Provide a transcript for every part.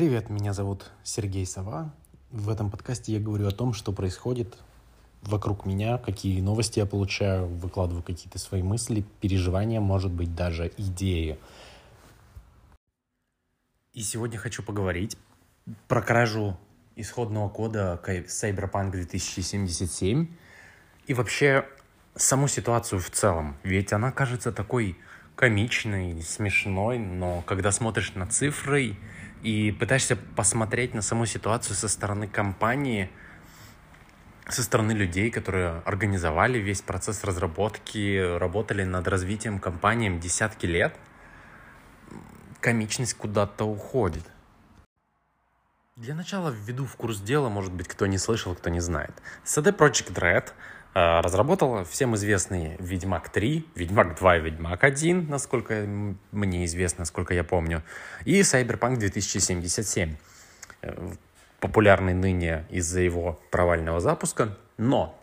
Привет, меня зовут Сергей Сова. В этом подкасте я говорю о том, что происходит вокруг меня, какие новости я получаю, выкладываю какие-то свои мысли, переживания, может быть, даже идеи. И сегодня хочу поговорить про кражу исходного кода Cyberpunk 2077 и вообще саму ситуацию в целом. Ведь она кажется такой комичной, смешной, но когда смотришь на цифры и пытаешься посмотреть на саму ситуацию со стороны компании, со стороны людей, которые организовали весь процесс разработки, работали над развитием компании десятки лет, комичность куда-то уходит. Для начала введу в курс дела, может быть, кто не слышал, кто не знает. CD Projekt Red э, разработала всем известный Ведьмак 3, Ведьмак 2 и Ведьмак 1, насколько мне известно, насколько я помню, и Cyberpunk 2077, э, популярный ныне из-за его провального запуска, но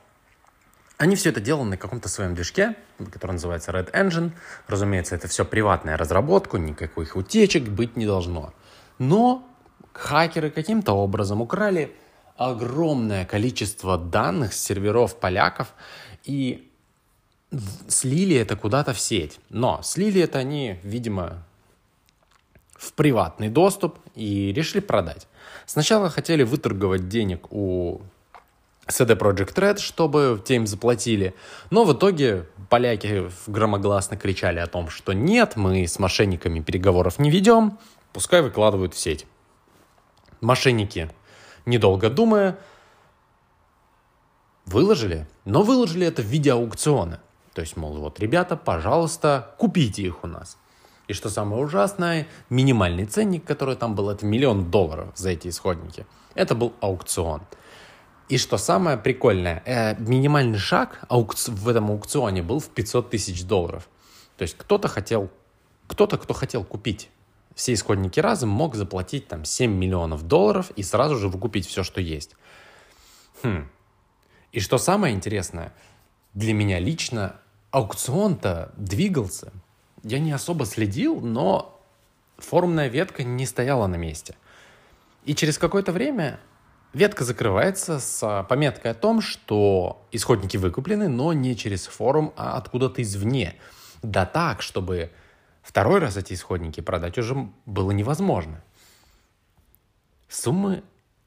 они все это делали на каком-то своем движке, который называется Red Engine. Разумеется, это все приватная разработка, никаких утечек быть не должно. Но хакеры каким-то образом украли огромное количество данных с серверов поляков и слили это куда-то в сеть. Но слили это они, видимо, в приватный доступ и решили продать. Сначала хотели выторговать денег у CD Project Red, чтобы те им заплатили. Но в итоге поляки громогласно кричали о том, что нет, мы с мошенниками переговоров не ведем, пускай выкладывают в сеть. Мошенники, недолго думая, выложили, но выложили это в виде аукциона. То есть, мол, вот, ребята, пожалуйста, купите их у нас. И что самое ужасное, минимальный ценник, который там был, это миллион долларов за эти исходники. Это был аукцион. И что самое прикольное, э, минимальный шаг аукци- в этом аукционе был в 500 тысяч долларов. То есть кто-то хотел, кто-то, кто хотел купить все исходники разом, мог заплатить там 7 миллионов долларов и сразу же выкупить все, что есть. Хм. И что самое интересное, для меня лично аукцион-то двигался. Я не особо следил, но форумная ветка не стояла на месте. И через какое-то время ветка закрывается с пометкой о том, что исходники выкуплены, но не через форум, а откуда-то извне. Да так, чтобы Второй раз эти исходники продать уже было невозможно. Суммы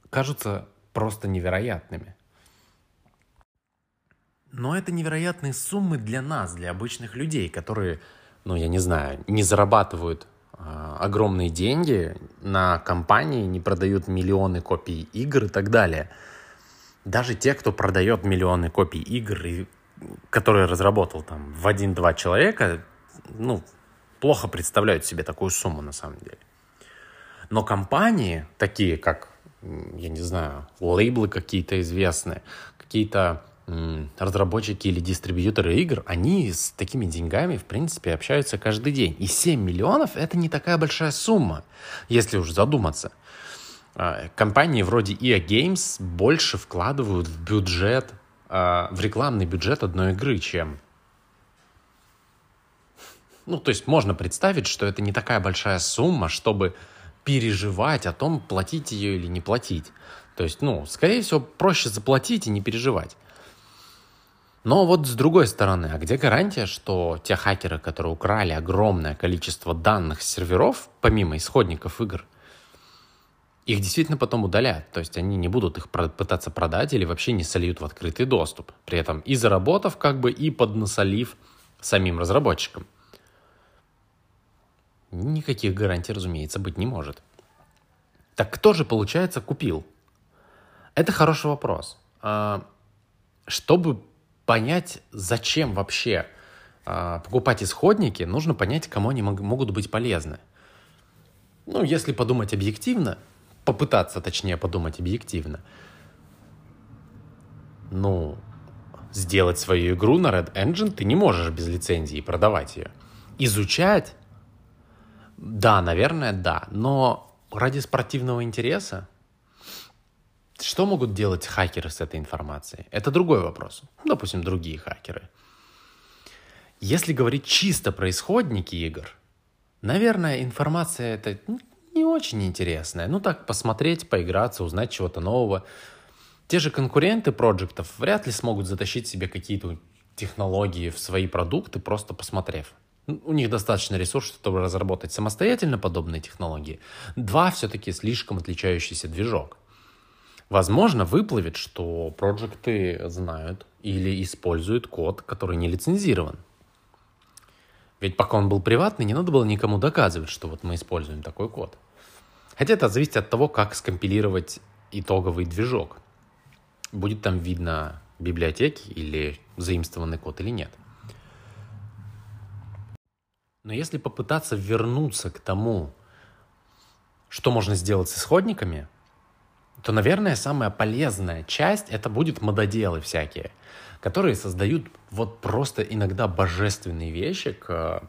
кажутся просто невероятными. Но это невероятные суммы для нас, для обычных людей, которые, ну я не знаю, не зарабатывают э, огромные деньги на компании, не продают миллионы копий игр и так далее. Даже те, кто продает миллионы копий игр, и, которые разработал там в один-два человека, ну, плохо представляют себе такую сумму на самом деле. Но компании, такие как, я не знаю, лейблы какие-то известные, какие-то разработчики или дистрибьюторы игр, они с такими деньгами, в принципе, общаются каждый день. И 7 миллионов — это не такая большая сумма, если уж задуматься. А, компании вроде EA Games больше вкладывают в бюджет, а, в рекламный бюджет одной игры, чем ну, то есть можно представить, что это не такая большая сумма, чтобы переживать о том, платить ее или не платить. То есть, ну, скорее всего, проще заплатить и не переживать. Но вот с другой стороны, а где гарантия, что те хакеры, которые украли огромное количество данных с серверов, помимо исходников игр, их действительно потом удалят. То есть они не будут их пытаться продать или вообще не сольют в открытый доступ. При этом и заработав как бы, и поднасолив самим разработчикам. Никаких гарантий, разумеется, быть не может. Так кто же, получается, купил? Это хороший вопрос. А, чтобы понять, зачем вообще а, покупать исходники, нужно понять, кому они могут быть полезны. Ну, если подумать объективно, попытаться, точнее, подумать объективно, ну, сделать свою игру на Red Engine ты не можешь без лицензии продавать ее. Изучать да, наверное, да. Но ради спортивного интереса что могут делать хакеры с этой информацией? Это другой вопрос. Допустим, другие хакеры. Если говорить чисто про исходники игр, наверное, информация это не очень интересное. Ну так, посмотреть, поиграться, узнать чего-то нового. Те же конкуренты проектов вряд ли смогут затащить себе какие-то технологии в свои продукты, просто посмотрев. У них достаточно ресурсов, чтобы разработать самостоятельно подобные технологии. Два все-таки слишком отличающийся движок. Возможно, выплывет, что проекты знают или используют код, который не лицензирован. Ведь пока он был приватный, не надо было никому доказывать, что вот мы используем такой код. Хотя это зависит от того, как скомпилировать итоговый движок. Будет там видно библиотеки или заимствованный код или нет. Но если попытаться вернуться к тому, что можно сделать с исходниками, то, наверное, самая полезная часть это будет мододелы всякие, которые создают вот просто иногда божественные вещи к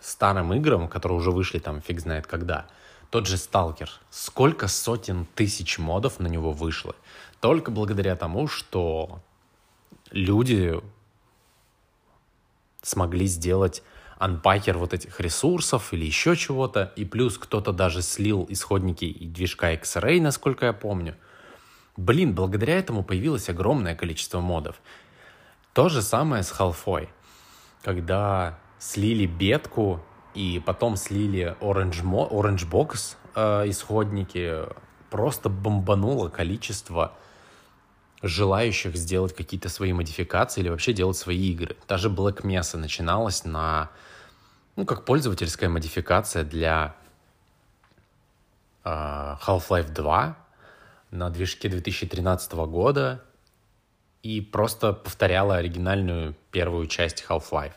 старым играм, которые уже вышли там фиг знает когда. Тот же Сталкер. Сколько сотен тысяч модов на него вышло. Только благодаря тому, что люди смогли сделать анпакер вот этих ресурсов или еще чего-то, и плюс кто-то даже слил исходники и движка X-Ray, насколько я помню. Блин, благодаря этому появилось огромное количество модов. То же самое с халфой. Когда слили бетку и потом слили Orange, Orange Box э, исходники, просто бомбануло количество желающих сделать какие-то свои модификации или вообще делать свои игры. Даже Black Mesa начиналась на, ну, как пользовательская модификация для э, Half-Life 2 на движке 2013 года и просто повторяла оригинальную первую часть Half-Life.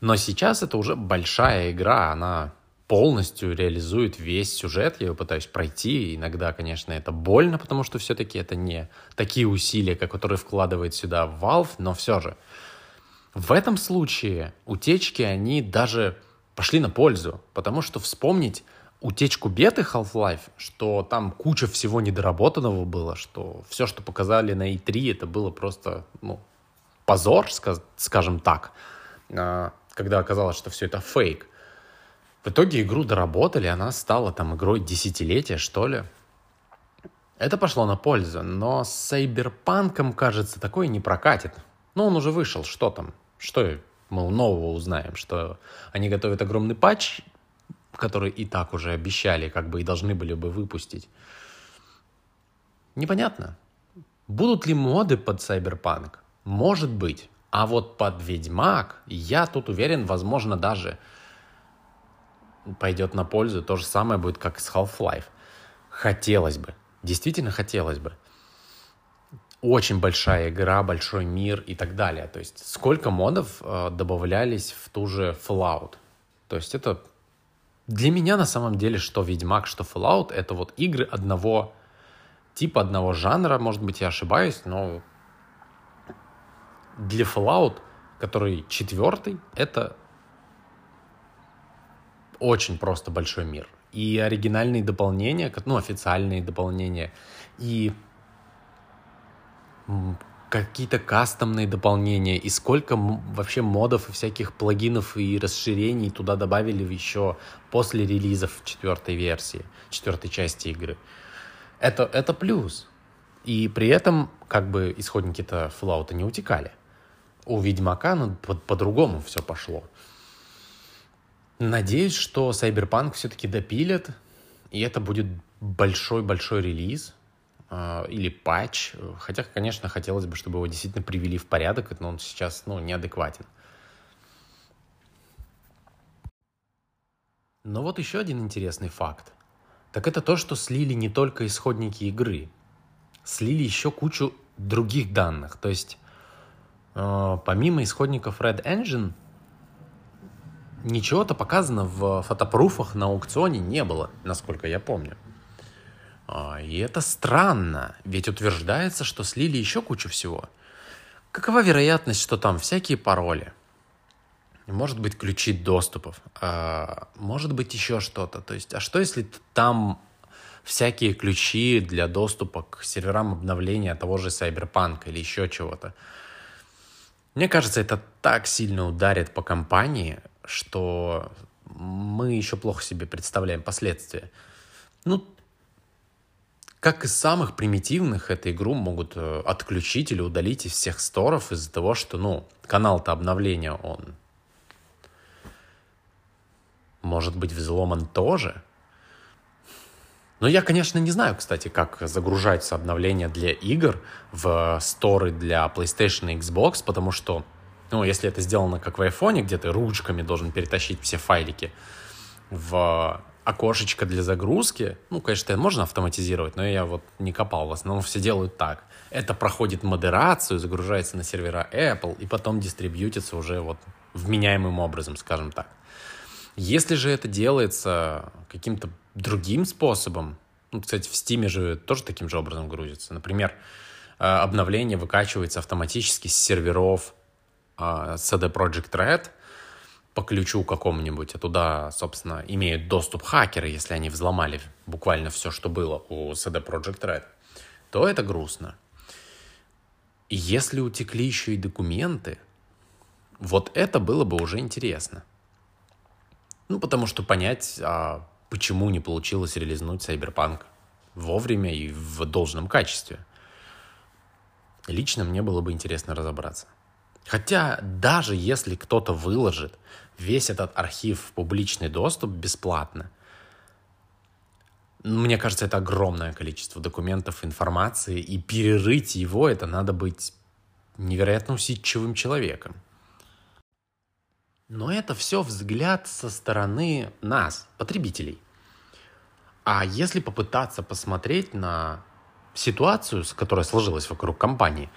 Но сейчас это уже большая игра, она полностью реализует весь сюжет, я его пытаюсь пройти. Иногда, конечно, это больно, потому что все-таки это не такие усилия, которые вкладывает сюда Valve, но все же. В этом случае утечки, они даже пошли на пользу, потому что вспомнить утечку беты Half-Life, что там куча всего недоработанного было, что все, что показали на E3, это было просто, ну, позор, скажем так, а, когда оказалось, что все это фейк. В итоге игру доработали, она стала там игрой десятилетия, что ли. Это пошло на пользу, но с Сайберпанком, кажется, такое не прокатит. Ну, он уже вышел, что там? Что мы нового узнаем? Что они готовят огромный патч, который и так уже обещали, как бы и должны были бы выпустить. Непонятно. Будут ли моды под Cyberpunk? Может быть. А вот под Ведьмак, я тут уверен, возможно, даже пойдет на пользу. То же самое будет, как с Half-Life. Хотелось бы. Действительно хотелось бы. Очень большая игра, большой мир и так далее. То есть сколько модов э, добавлялись в ту же Fallout. То есть это для меня на самом деле что Ведьмак, что Fallout это вот игры одного типа, одного жанра. Может быть, я ошибаюсь, но для Fallout, который четвертый, это очень просто большой мир. И оригинальные дополнения, ну, официальные дополнения, и какие-то кастомные дополнения, и сколько вообще модов и всяких плагинов и расширений туда добавили еще после релизов четвертой версии, четвертой части игры. Это, это плюс. И при этом как бы исходники-то Fallout не утекали. У Ведьмака ну, по- по-другому все пошло. Надеюсь, что Cyberpunk все-таки допилят, и это будет большой-большой релиз э, или патч. Хотя, конечно, хотелось бы, чтобы его действительно привели в порядок, но он сейчас ну, неадекватен. Но вот еще один интересный факт. Так это то, что слили не только исходники игры. Слили еще кучу других данных. То есть, э, помимо исходников Red Engine, ничего-то показано в фотопруфах на аукционе не было, насколько я помню. А, и это странно, ведь утверждается, что слили еще кучу всего. Какова вероятность, что там всякие пароли? Может быть, ключи доступов, а, может быть, еще что-то. То есть, а что если там всякие ключи для доступа к серверам обновления того же Cyberpunk или еще чего-то? Мне кажется, это так сильно ударит по компании, что мы еще плохо себе представляем последствия. Ну, как из самых примитивных, эту игру могут э, отключить или удалить из всех сторов из-за того, что, ну, канал-то обновления, он может быть взломан тоже. Но я, конечно, не знаю, кстати, как загружаются обновления для игр в сторы для PlayStation и Xbox, потому что, ну, если это сделано как в iPhone, где ты ручками должен перетащить все файлики в окошечко для загрузки, ну, конечно, это можно автоматизировать, но я вот не копал, в основном все делают так. Это проходит модерацию, загружается на сервера Apple и потом дистрибьютится уже вот вменяемым образом, скажем так. Если же это делается каким-то другим способом, ну, кстати, в Steam же тоже таким же образом грузится. Например, э, обновление выкачивается автоматически с серверов CD Projekt Red по ключу какому-нибудь, а туда, собственно, имеют доступ хакеры, если они взломали буквально все, что было у CD Projekt Red, то это грустно. И если утекли еще и документы, вот это было бы уже интересно – ну, потому что понять, а почему не получилось релизнуть Cyberpunk вовремя и в должном качестве. Лично мне было бы интересно разобраться. Хотя даже если кто-то выложит весь этот архив в публичный доступ бесплатно, мне кажется, это огромное количество документов, информации, и перерыть его это надо быть невероятно усидчивым человеком. Но это все взгляд со стороны нас, потребителей. А если попытаться посмотреть на ситуацию, которая сложилась вокруг компании,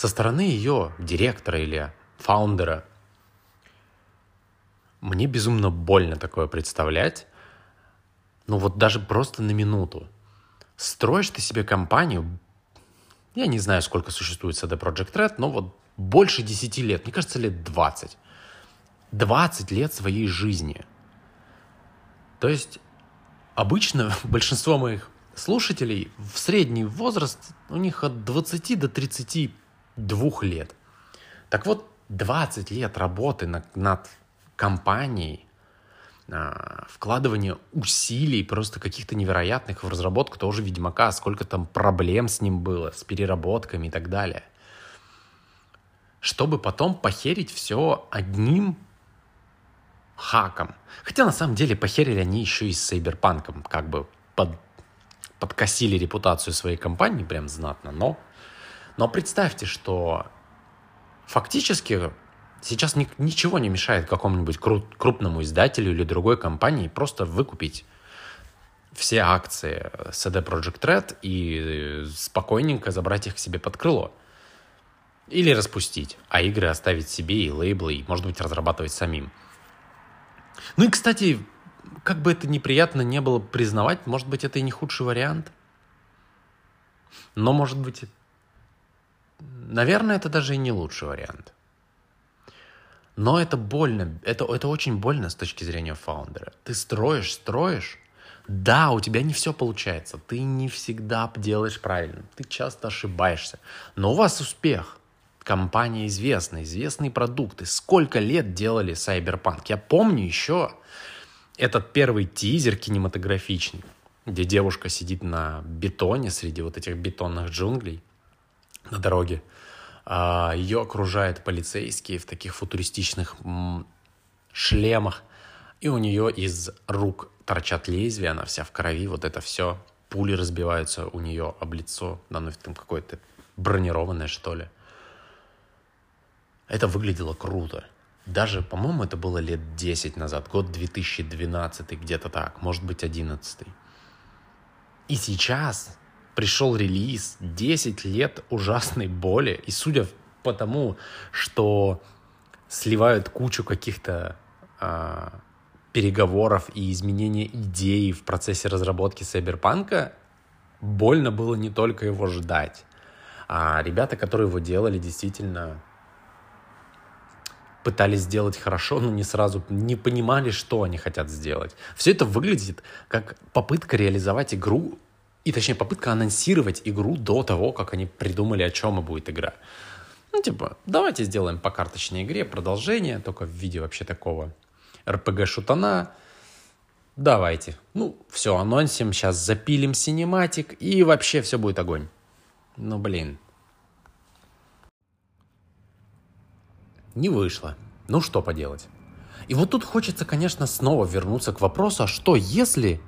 со стороны ее директора или фаундера, мне безумно больно такое представлять. Ну вот даже просто на минуту. Строишь ты себе компанию, я не знаю, сколько существует CD Project Red, но вот больше 10 лет, мне кажется, лет 20. 20 лет своей жизни. То есть обычно большинство моих слушателей в средний возраст у них от 20 до 32 лет. Так вот, 20 лет работы над, над компанией, а, вкладывание усилий просто каких-то невероятных в разработку того же Ведьмака, сколько там проблем с ним было, с переработками и так далее. Чтобы потом похерить все одним хаком. Хотя на самом деле похерили они еще и с Сайберпанком, как бы под, подкосили репутацию своей компании прям знатно, но, но представьте, что фактически сейчас ни, ничего не мешает какому-нибудь кру, крупному издателю или другой компании просто выкупить все акции CD Project Red и спокойненько забрать их к себе под крыло. Или распустить, а игры оставить себе и лейблы, и, может быть, разрабатывать самим. Ну и, кстати, как бы это неприятно не было признавать, может быть, это и не худший вариант. Но, может быть, наверное, это даже и не лучший вариант. Но это больно, это, это очень больно с точки зрения фаундера. Ты строишь, строишь, да, у тебя не все получается, ты не всегда делаешь правильно, ты часто ошибаешься, но у вас успех компания известная, известные продукты. Сколько лет делали Cyberpunk? Я помню еще этот первый тизер кинематографичный, где девушка сидит на бетоне среди вот этих бетонных джунглей на дороге. А, Ее окружают полицейские в таких футуристичных шлемах. И у нее из рук торчат лезвия, она вся в крови, вот это все. Пули разбиваются у нее об лицо, да, ну там какое-то бронированное, что ли. Это выглядело круто. Даже, по-моему, это было лет 10 назад, год 2012, где-то так, может быть 11. И сейчас пришел релиз, 10 лет ужасной боли, и судя по тому, что сливают кучу каких-то а, переговоров и изменения идей в процессе разработки Сайберпанка, больно было не только его ждать. А ребята, которые его делали, действительно пытались сделать хорошо, но не сразу не понимали, что они хотят сделать. Все это выглядит как попытка реализовать игру, и точнее попытка анонсировать игру до того, как они придумали, о чем и будет игра. Ну, типа, давайте сделаем по карточной игре продолжение, только в виде вообще такого RPG-шутана. давайте. Ну, все, анонсим, сейчас запилим синематик, и вообще все будет огонь. Ну, блин. Не вышло. Ну, что поделать. И вот тут хочется, конечно, снова вернуться к вопросу, а что если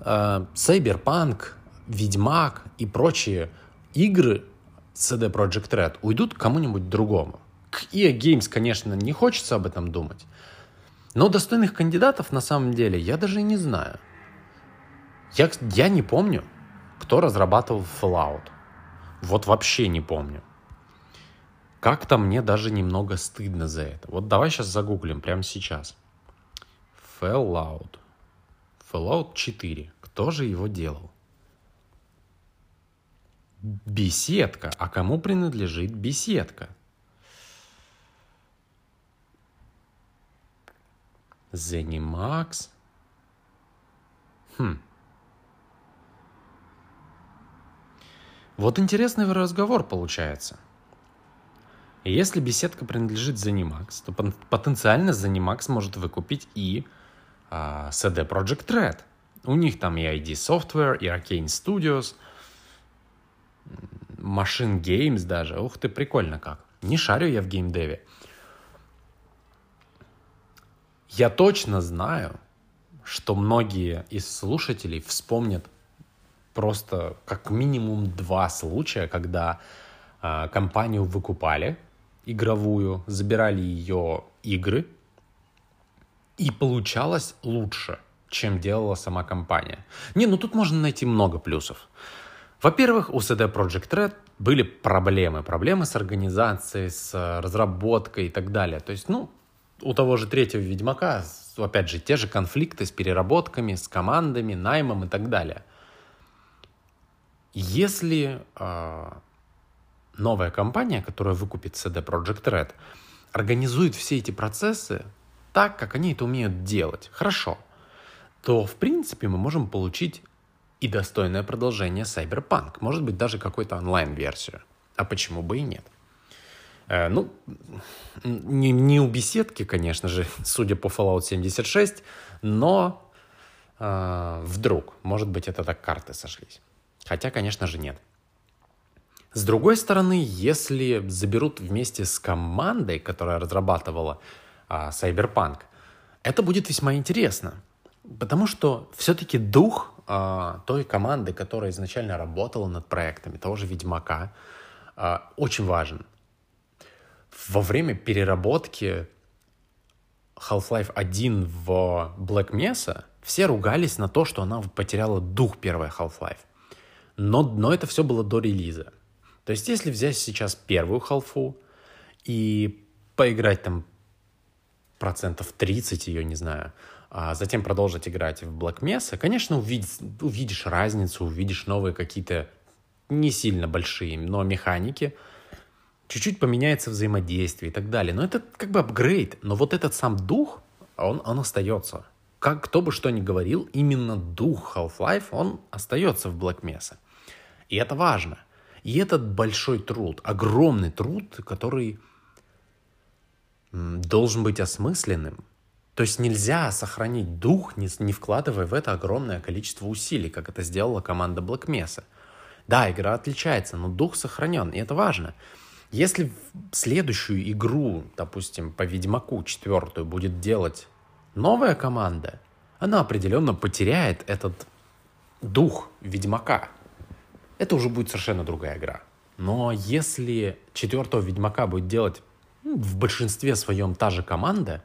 э, Cyberpunk, Ведьмак и прочие игры CD Projekt Red уйдут к кому-нибудь другому? К EA Games, конечно, не хочется об этом думать. Но достойных кандидатов на самом деле я даже не знаю. Я, я не помню, кто разрабатывал Fallout. Вот вообще не помню. Как-то мне даже немного стыдно за это. Вот давай сейчас загуглим прямо сейчас. Fallout. Fallout 4. Кто же его делал? Беседка. А кому принадлежит беседка? Zenimax. Хм. Вот интересный разговор получается. Если беседка принадлежит Zenimax, то потенциально Zenimax может выкупить и а, CD Projekt Red. У них там и ID Software, и Arcane Studios, Machine Games даже. Ух ты, прикольно как. Не шарю я в геймдеве. Я точно знаю, что многие из слушателей вспомнят просто как минимум два случая, когда э, компанию выкупали игровую, забирали ее игры, и получалось лучше, чем делала сама компания. Не, ну тут можно найти много плюсов. Во-первых, у CD Projekt Red были проблемы. Проблемы с организацией, с разработкой и так далее. То есть, ну, у того же третьего Ведьмака, опять же, те же конфликты с переработками, с командами, наймом и так далее. Если э, новая компания, которая выкупит CD Projekt Red, организует все эти процессы так, как они это умеют делать, хорошо, то, в принципе, мы можем получить и достойное продолжение Cyberpunk. Может быть, даже какую-то онлайн-версию. А почему бы и нет? Э, ну, не, не у беседки, конечно же, судя по Fallout 76, но э, вдруг, может быть, это так карты сошлись. Хотя, конечно же, нет. С другой стороны, если заберут вместе с командой, которая разрабатывала э, Cyberpunk, это будет весьма интересно. Потому что все-таки дух э, той команды, которая изначально работала над проектами, того же Ведьмака, э, очень важен во время переработки Half-Life 1 в Black Mesa все ругались на то, что она потеряла дух первой Half-Life. Но, но это все было до релиза. То есть, если взять сейчас первую халфу и поиграть там процентов 30 ее, не знаю, а затем продолжить играть в Black Mesa, конечно, увидишь, увидишь разницу, увидишь новые какие-то не сильно большие, но механики – чуть-чуть поменяется взаимодействие и так далее. Но это как бы апгрейд. Но вот этот сам дух, он, он остается. Как кто бы что ни говорил, именно дух Half-Life, он остается в Black Mesa. И это важно. И этот большой труд, огромный труд, который должен быть осмысленным. То есть нельзя сохранить дух, не, не вкладывая в это огромное количество усилий, как это сделала команда Black Mesa. Да, игра отличается, но дух сохранен, и это важно. Если следующую игру, допустим, по Ведьмаку четвертую будет делать новая команда, она определенно потеряет этот дух Ведьмака. Это уже будет совершенно другая игра. Но если четвертого Ведьмака будет делать в большинстве своем та же команда,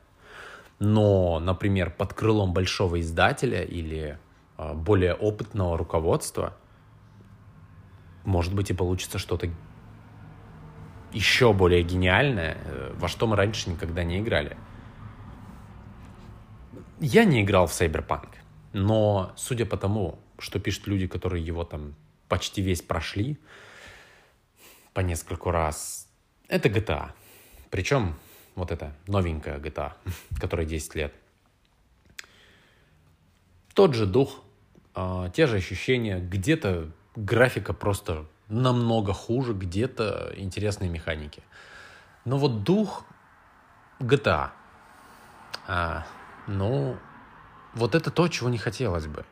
но, например, под крылом большого издателя или э, более опытного руководства, может быть и получится что-то еще более гениальное, э, во что мы раньше никогда не играли. Я не играл в Cyberpunk, но судя по тому, что пишут люди, которые его там почти весь прошли по нескольку раз, это GTA. Причем вот это новенькая GTA, которая 10 лет. Тот же дух, а, те же ощущения, где-то графика просто намного хуже, где-то интересные механики. Но вот дух GTA, а, ну, вот это то, чего не хотелось бы.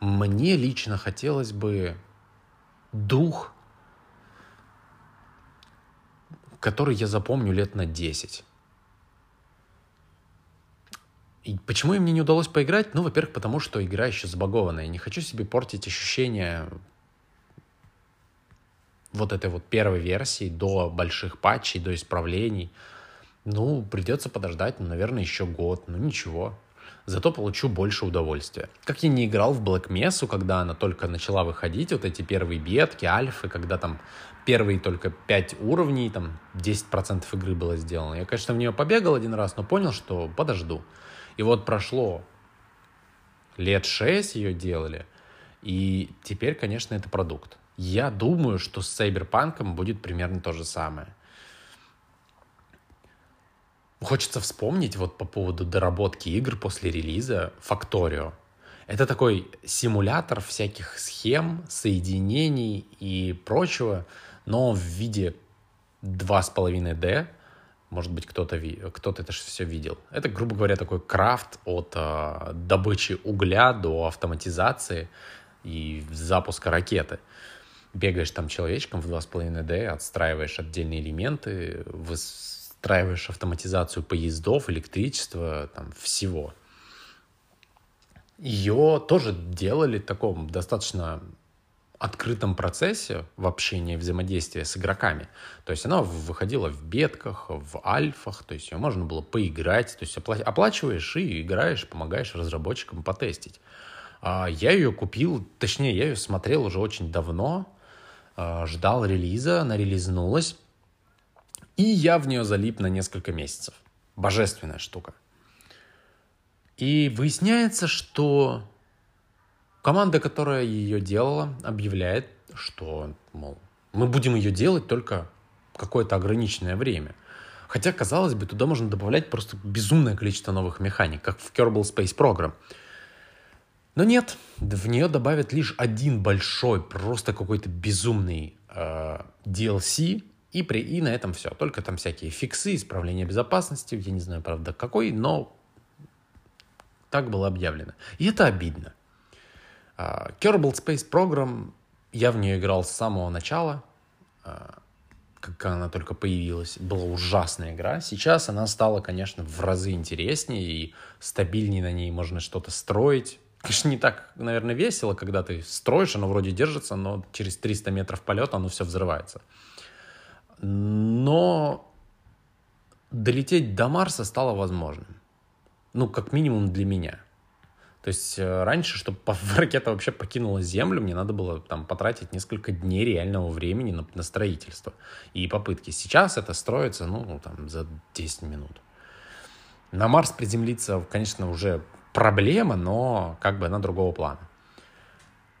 Мне лично хотелось бы дух, который я запомню лет на 10. И почему им мне не удалось поиграть? Ну, во-первых, потому что игра еще забагованная. Не хочу себе портить ощущение вот этой вот первой версии до больших патчей, до исправлений. Ну, придется подождать, ну, наверное, еще год. Ну, ничего. Зато получу больше удовольствия. Как я не играл в Black Mesa, когда она только начала выходить, вот эти первые бетки, альфы, когда там первые только 5 уровней, там 10% игры было сделано. Я, конечно, в нее побегал один раз, но понял, что подожду. И вот прошло лет 6 ее делали, и теперь, конечно, это продукт. Я думаю, что с Сайберпанком будет примерно то же самое. Хочется вспомнить вот по поводу доработки игр после релиза Factorio. Это такой симулятор всяких схем, соединений и прочего, но в виде 2,5D. Может быть, кто-то кто это все видел. Это, грубо говоря, такой крафт от э, добычи угля до автоматизации и запуска ракеты бегаешь там человечком в 2,5D, отстраиваешь отдельные элементы, выстраиваешь автоматизацию поездов, электричества, там всего. Ее тоже делали в таком достаточно открытом процессе в общении, взаимодействия с игроками. То есть она выходила в бетках, в альфах, то есть ее можно было поиграть, то есть оплачиваешь и играешь, помогаешь разработчикам потестить. А я ее купил, точнее, я ее смотрел уже очень давно, а, ждал релиза, она релизнулась, и я в нее залип на несколько месяцев. Божественная штука. И выясняется, что команда, которая ее делала, объявляет, что, мол, мы будем ее делать только какое-то ограниченное время. Хотя, казалось бы, туда можно добавлять просто безумное количество новых механик, как в Kerbal Space Program. Но нет, в нее добавят лишь один большой, просто какой-то безумный э, DLC, и, при, и на этом все. Только там всякие фиксы, исправление безопасности, я не знаю, правда, какой, но так было объявлено. И это обидно. Kerbal Space Program, я в нее играл с самого начала, uh, как она только появилась. Была ужасная игра. Сейчас она стала, конечно, в разы интереснее и стабильнее на ней можно что-то строить. Конечно, не так, наверное, весело, когда ты строишь, оно вроде держится, но через 300 метров полета оно все взрывается. Но долететь до Марса стало возможным. Ну, как минимум для меня. То есть э, раньше, чтобы ракета вообще покинула Землю, мне надо было там потратить несколько дней реального времени на, на строительство и попытки. Сейчас это строится, ну, там, за 10 минут. На Марс приземлиться, конечно, уже проблема, но как бы она другого плана.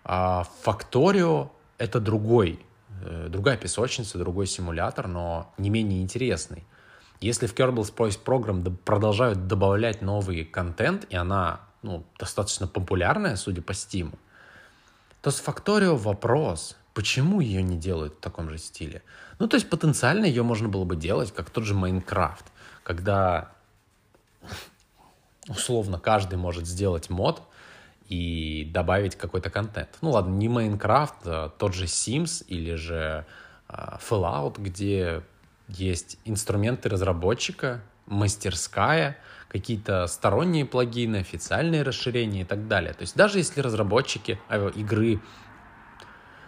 А Factorio — это другой, э, другая песочница, другой симулятор, но не менее интересный. Если в Kerbal Space Program продолжают добавлять новый контент, и она ну, достаточно популярная, судя по Steam, то с Factorio вопрос, почему ее не делают в таком же стиле? Ну, то есть потенциально ее можно было бы делать, как тот же Майнкрафт, когда условно каждый может сделать мод и добавить какой-то контент. Ну ладно, не Майнкрафт, а тот же Sims или же а, Fallout, где есть инструменты разработчика, мастерская, какие-то сторонние плагины, официальные расширения и так далее. То есть даже если разработчики а, игры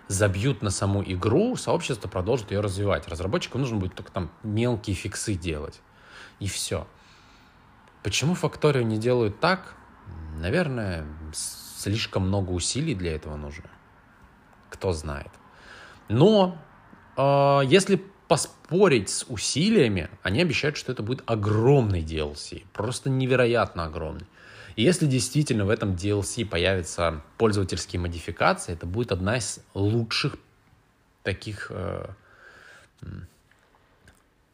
забьют на саму игру, сообщество продолжит ее развивать. Разработчикам нужно будет только там мелкие фиксы делать. И все. Почему Factorio не делают так? Наверное, слишком много усилий для этого нужно. Кто знает. Но э, если поспорить с усилиями, они обещают, что это будет огромный DLC. Просто невероятно огромный. И если действительно в этом DLC появятся пользовательские модификации, это будет одна из лучших таких э,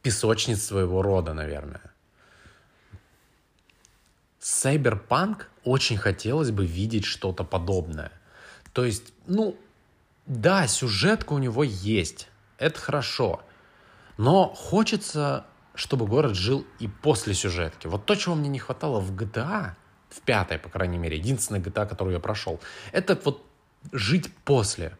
песочниц своего рода, наверное. Cyberpunk очень хотелось бы видеть что-то подобное. То есть, ну, да, сюжетка у него есть, это хорошо, но хочется, чтобы город жил и после сюжетки. Вот то, чего мне не хватало в GTA, в в пятой, по крайней мере, единственная GTA, которую я прошел. Это вот жить после.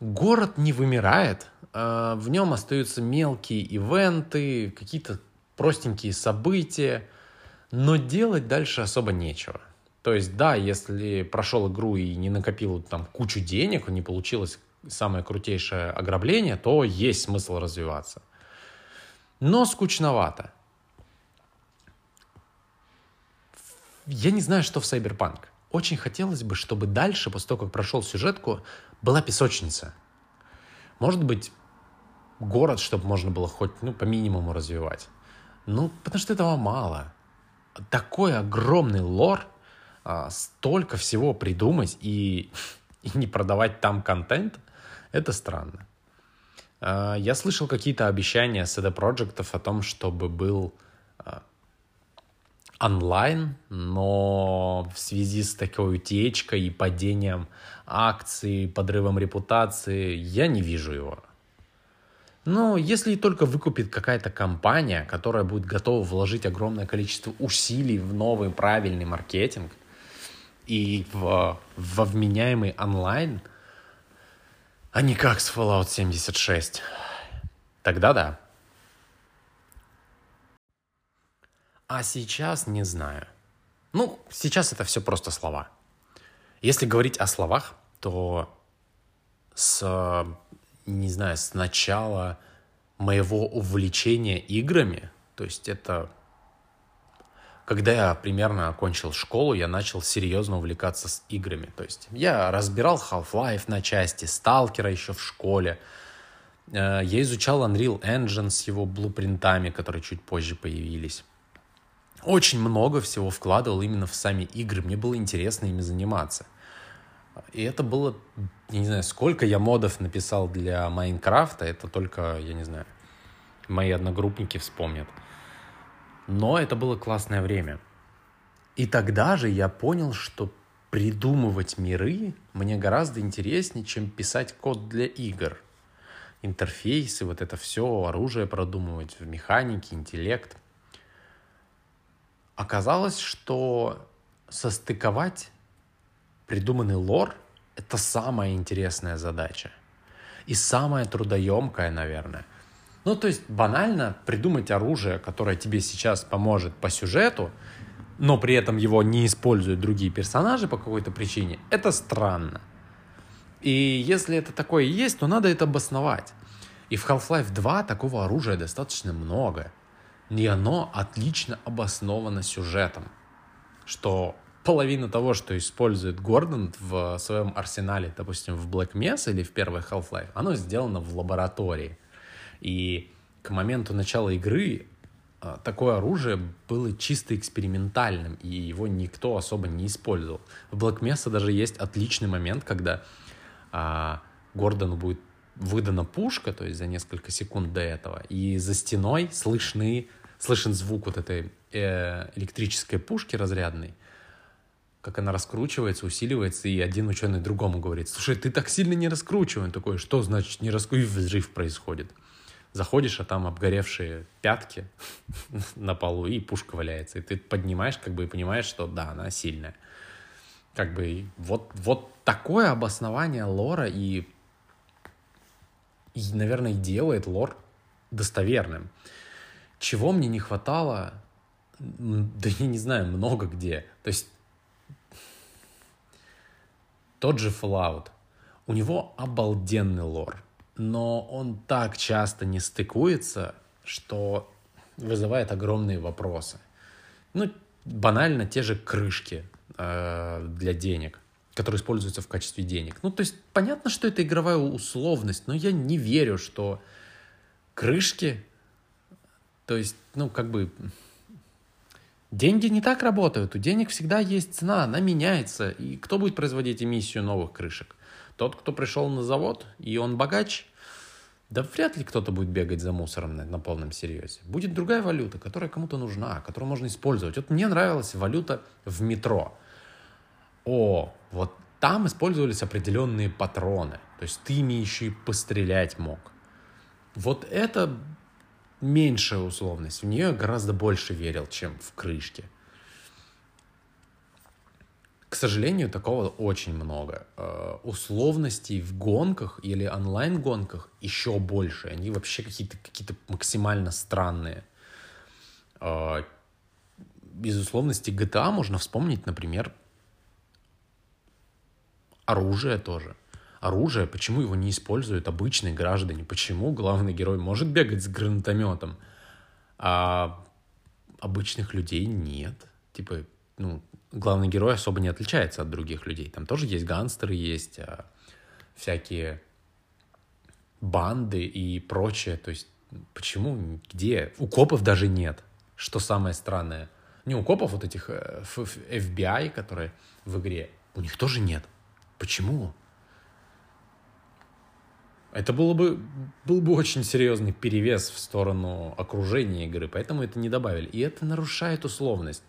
Город не вымирает, а в нем остаются мелкие ивенты, какие-то простенькие события, но делать дальше особо нечего. То есть, да, если прошел игру и не накопил там кучу денег, не получилось самое крутейшее ограбление, то есть смысл развиваться. Но скучновато. Я не знаю, что в Cyberpunk. Очень хотелось бы, чтобы дальше, после того, как прошел сюжетку, была песочница. Может быть, город, чтобы можно было хоть ну, по минимуму развивать. Ну, потому что этого мало. Такой огромный лор, а, столько всего придумать и, и не продавать там контент, это странно. А, я слышал какие-то обещания CD Projekt о том, чтобы был а, онлайн, но в связи с такой утечкой и падением акций, подрывом репутации, я не вижу его. Но если только выкупит какая-то компания, которая будет готова вложить огромное количество усилий в новый правильный маркетинг и в, во вменяемый онлайн, а не как с Fallout 76, тогда да. А сейчас не знаю. Ну, сейчас это все просто слова. Если говорить о словах, то с, не знаю, с начала моего увлечения играми, то есть это когда я примерно окончил школу, я начал серьезно увлекаться с играми. То есть я разбирал Half-Life на части, Сталкера еще в школе. Э, я изучал Unreal Engine с его блупринтами, которые чуть позже появились очень много всего вкладывал именно в сами игры. Мне было интересно ими заниматься. И это было, я не знаю, сколько я модов написал для Майнкрафта, это только, я не знаю, мои одногруппники вспомнят. Но это было классное время. И тогда же я понял, что придумывать миры мне гораздо интереснее, чем писать код для игр. Интерфейсы, вот это все, оружие продумывать, в механике, интеллект – Оказалось, что состыковать придуманный лор — это самая интересная задача. И самая трудоемкая, наверное. Ну, то есть банально придумать оружие, которое тебе сейчас поможет по сюжету, но при этом его не используют другие персонажи по какой-то причине, это странно. И если это такое есть, то надо это обосновать. И в Half-Life 2 такого оружия достаточно много и оно отлично обосновано сюжетом, что половина того, что использует Гордон в своем арсенале, допустим, в Black Mesa или в первой Half-Life, оно сделано в лаборатории. И к моменту начала игры а, такое оружие было чисто экспериментальным, и его никто особо не использовал. В Black Mesa даже есть отличный момент, когда а, Гордону будет выдана пушка, то есть за несколько секунд до этого, и за стеной слышны слышен звук вот этой э, электрической пушки разрядной, как она раскручивается, усиливается, и один ученый другому говорит, слушай, ты так сильно не раскручивай. Он такой, что значит не раскручивай? И взрыв происходит. Заходишь, а там обгоревшие пятки на полу, и пушка валяется. И ты поднимаешь, как бы, и понимаешь, что да, она сильная. Как бы вот, вот такое обоснование лора и, и, наверное, делает лор достоверным. Чего мне не хватало, да я не знаю, много где. То есть тот же Fallout, у него обалденный лор, но он так часто не стыкуется, что вызывает огромные вопросы. Ну, банально те же крышки э, для денег, которые используются в качестве денег. Ну, то есть понятно, что это игровая условность, но я не верю, что крышки то есть, ну, как бы, деньги не так работают. У денег всегда есть цена, она меняется. И кто будет производить эмиссию новых крышек? Тот, кто пришел на завод, и он богач? Да вряд ли кто-то будет бегать за мусором на, на полном серьезе. Будет другая валюта, которая кому-то нужна, которую можно использовать. Вот мне нравилась валюта в метро. О, вот там использовались определенные патроны. То есть ты ими еще и пострелять мог. Вот это меньшая условность. В нее гораздо больше верил, чем в крышке. Сожалению, такого очень много. Э, условностей в гонках или онлайн-гонках еще больше. Они вообще какие-то какие максимально странные. Э, из условностей GTA можно вспомнить, например, оружие тоже. Оружие, почему его не используют обычные граждане? Почему главный герой может бегать с гранатометом, а обычных людей нет? Типа, ну, главный герой особо не отличается от других людей. Там тоже есть гангстеры, есть а, всякие банды и прочее. То есть почему, где? У копов даже нет, что самое странное. Не у копов вот этих FBI, э, которые в игре, у них тоже нет. Почему? Это было бы, был бы очень серьезный перевес в сторону окружения игры, поэтому это не добавили. И это нарушает условность.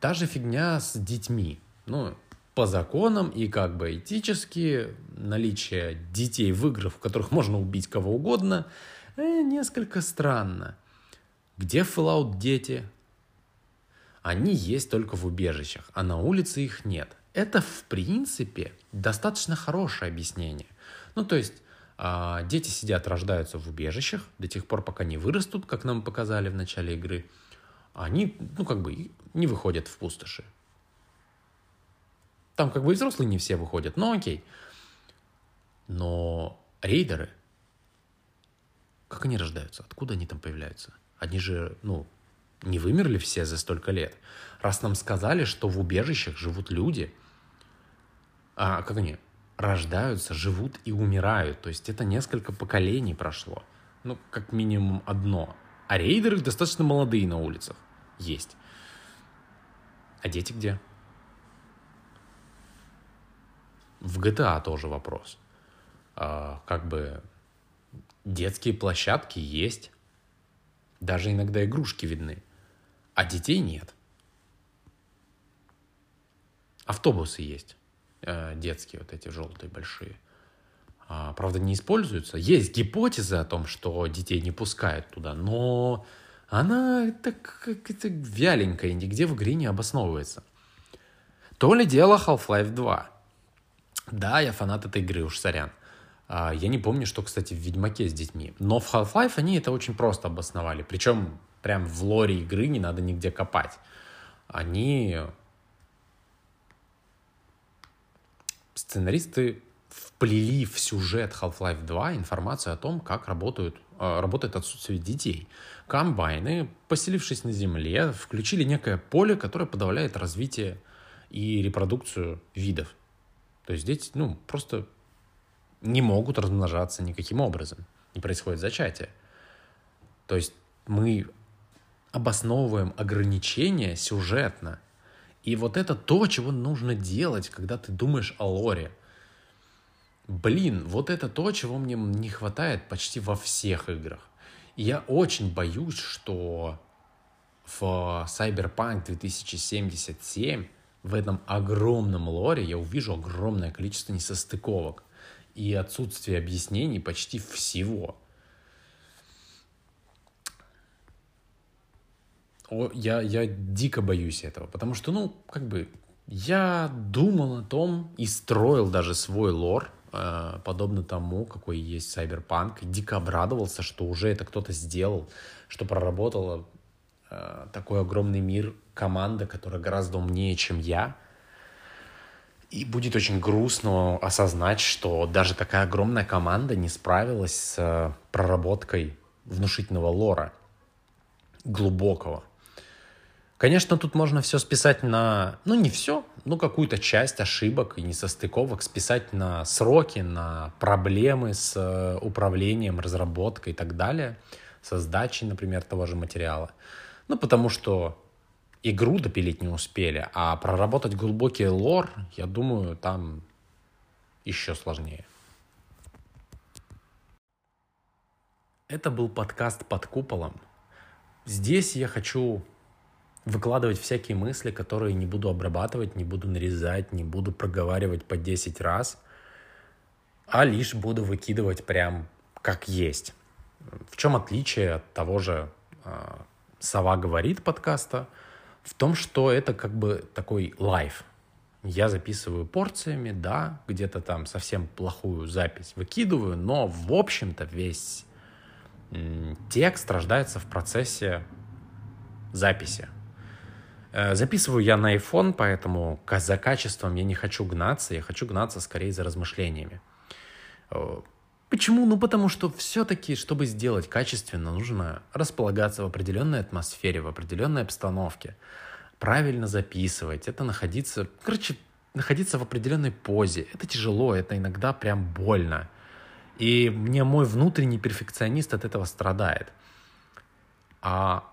Та же фигня с детьми. Ну, по законам и как бы этически наличие детей в играх, в которых можно убить кого угодно, э, несколько странно. Где Fallout дети? Они есть только в убежищах, а на улице их нет. Это, в принципе, достаточно хорошее объяснение. Ну, то есть, э, дети сидят, рождаются в убежищах до тех пор, пока не вырастут, как нам показали в начале игры – они, ну, как бы, не выходят в пустоши. Там как бы и взрослые не все выходят, но окей. Но рейдеры, как они рождаются? Откуда они там появляются? Они же, ну, не вымерли все за столько лет. Раз нам сказали, что в убежищах живут люди, а как они рождаются, живут и умирают. То есть это несколько поколений прошло. Ну, как минимум одно. А рейдеры достаточно молодые на улицах. Есть. А дети где? В GTA тоже вопрос. А, как бы детские площадки есть. Даже иногда игрушки видны. А детей нет. Автобусы есть. Э, детские вот эти желтые большие. А, правда, не используются. Есть гипотеза о том, что детей не пускают туда, но она так как-то вяленькая, нигде в игре не обосновывается. То ли дело Half-Life 2. Да, я фанат этой игры, уж сорян. А, я не помню, что, кстати, в Ведьмаке с детьми. Но в Half-Life они это очень просто обосновали. Причем прям в лоре игры не надо нигде копать. Они... Сценаристы вплели в сюжет Half-Life 2 информацию о том, как работают, э, работает отсутствие детей. Комбайны, поселившись на Земле, включили некое поле, которое подавляет развитие и репродукцию видов. То есть дети, ну, просто не могут размножаться никаким образом. Не происходит зачатие. То есть мы обосновываем ограничения сюжетно. И вот это то, чего нужно делать, когда ты думаешь о лоре – Блин, вот это то, чего мне не хватает почти во всех играх. И я очень боюсь, что в Cyberpunk 2077 в этом огромном лоре я увижу огромное количество несостыковок и отсутствие объяснений почти всего. О, я, я дико боюсь этого, потому что, ну, как бы, я думал о том и строил даже свой лор, подобно тому, какой есть Cyberpunk. Дико обрадовался, что уже это кто-то сделал, что проработала э, такой огромный мир команда, которая гораздо умнее, чем я. И будет очень грустно осознать, что даже такая огромная команда не справилась с э, проработкой внушительного лора, глубокого. Конечно, тут можно все списать на, ну не все, ну какую-то часть ошибок и несостыковок списать на сроки, на проблемы с э, управлением, разработкой и так далее, со сдачей, например, того же материала. Ну потому что игру допилить не успели, а проработать глубокий лор, я думаю, там еще сложнее. Это был подкаст под куполом. Здесь я хочу выкладывать всякие мысли, которые не буду обрабатывать, не буду нарезать, не буду проговаривать по 10 раз, а лишь буду выкидывать прям как есть. В чем отличие от того же э, «Сова говорит» подкаста? В том, что это как бы такой лайф. Я записываю порциями, да, где-то там совсем плохую запись выкидываю, но в общем-то весь текст рождается в процессе записи. Э, записываю я на iPhone, поэтому за качеством я не хочу гнаться, я хочу гнаться скорее за размышлениями. Э, почему? Ну, потому что все-таки, чтобы сделать качественно, нужно располагаться в определенной атмосфере, в определенной обстановке, правильно записывать, это находиться, короче, находиться в определенной позе. Это тяжело, это иногда прям больно. И мне мой внутренний перфекционист от этого страдает. А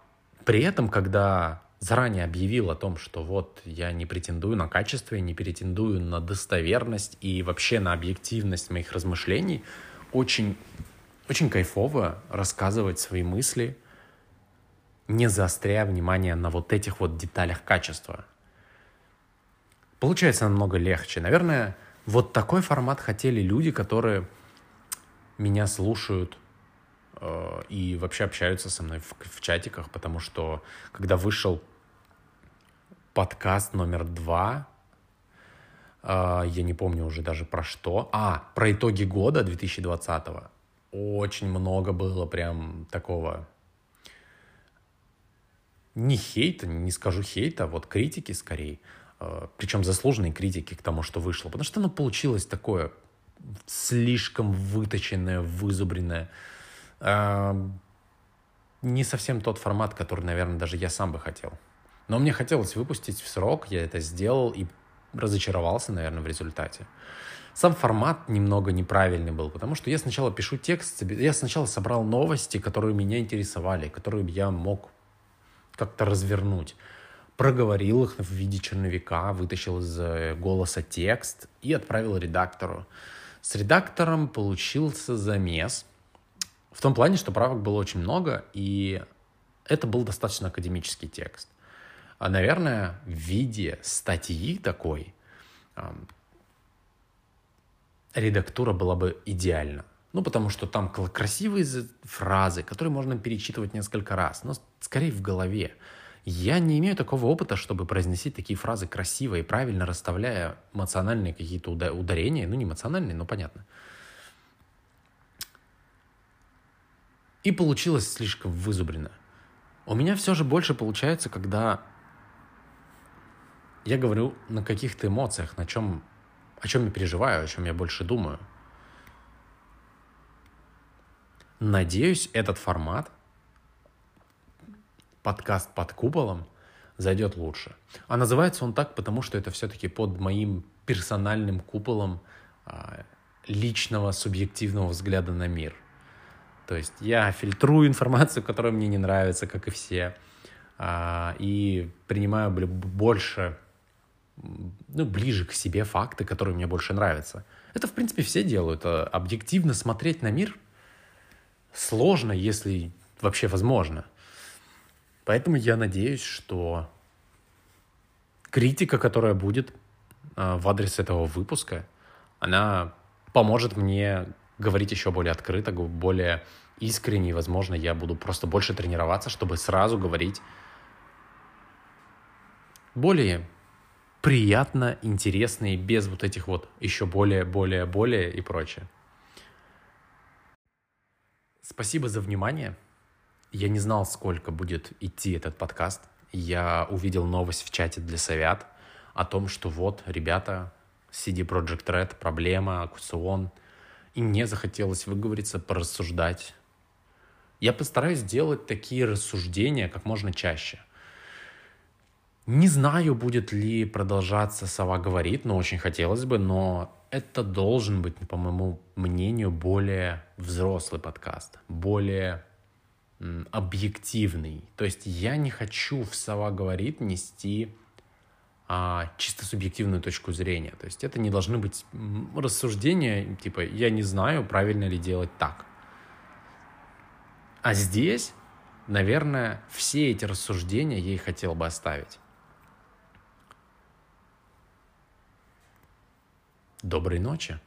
при этом, когда заранее объявил о том, что вот я не претендую на качество, я не претендую на достоверность и вообще на объективность моих размышлений, очень, очень кайфово рассказывать свои мысли, не заостряя внимание на вот этих вот деталях качества. Получается намного легче. Наверное, вот такой формат хотели люди, которые меня слушают и вообще общаются со мной в, в чатиках, потому что когда вышел подкаст номер два, э, я не помню уже даже про что, а, про итоги года 2020-го, очень много было прям такого не хейта, не скажу хейта, вот критики скорее, э, причем заслуженные критики к тому, что вышло, потому что оно получилось такое слишком выточенное, вызубренное. Не совсем тот формат, который, наверное, даже я сам бы хотел. Но мне хотелось выпустить в срок, я это сделал и разочаровался, наверное, в результате. Сам формат немного неправильный был, потому что я сначала пишу текст, я сначала собрал новости, которые меня интересовали, которые я мог как-то развернуть. Проговорил их в виде черновика, вытащил из э, голоса текст и отправил редактору. С редактором получился замес. В том плане, что правок было очень много, и это был достаточно академический текст. А, наверное, в виде статьи такой редактура была бы идеальна. Ну, потому что там красивые фразы, которые можно перечитывать несколько раз, но скорее в голове. Я не имею такого опыта, чтобы произносить такие фразы красиво и правильно, расставляя эмоциональные какие-то ударения. Ну, не эмоциональные, но понятно. И получилось слишком вызубрено. У меня все же больше получается, когда я говорю на каких-то эмоциях, на чем, о чем я переживаю, о чем я больше думаю. Надеюсь, этот формат подкаст под куполом зайдет лучше. А называется он так, потому что это все-таки под моим персональным куполом а, личного субъективного взгляда на мир. То есть я фильтрую информацию, которая мне не нравится, как и все, а, и принимаю больше, ну, ближе к себе факты, которые мне больше нравятся. Это, в принципе, все делают. А объективно смотреть на мир сложно, если вообще возможно – Поэтому я надеюсь, что критика, которая будет э, в адрес этого выпуска, она поможет мне говорить еще более открыто, более искренне, и, возможно, я буду просто больше тренироваться, чтобы сразу говорить более приятно, интересно и без вот этих вот еще более, более, более и прочее. Спасибо за внимание. Я не знал, сколько будет идти этот подкаст. Я увидел новость в чате для совят о том, что вот, ребята, CD Project Red, проблема, аукцион. И мне захотелось выговориться, порассуждать. Я постараюсь сделать такие рассуждения как можно чаще. Не знаю, будет ли продолжаться «Сова говорит», но очень хотелось бы, но это должен быть, по моему мнению, более взрослый подкаст, более объективный. То есть я не хочу в «Сова говорит» нести а, чисто субъективную точку зрения. То есть это не должны быть рассуждения, типа «я не знаю, правильно ли делать так». А здесь, наверное, все эти рассуждения и хотел бы оставить. Доброй ночи.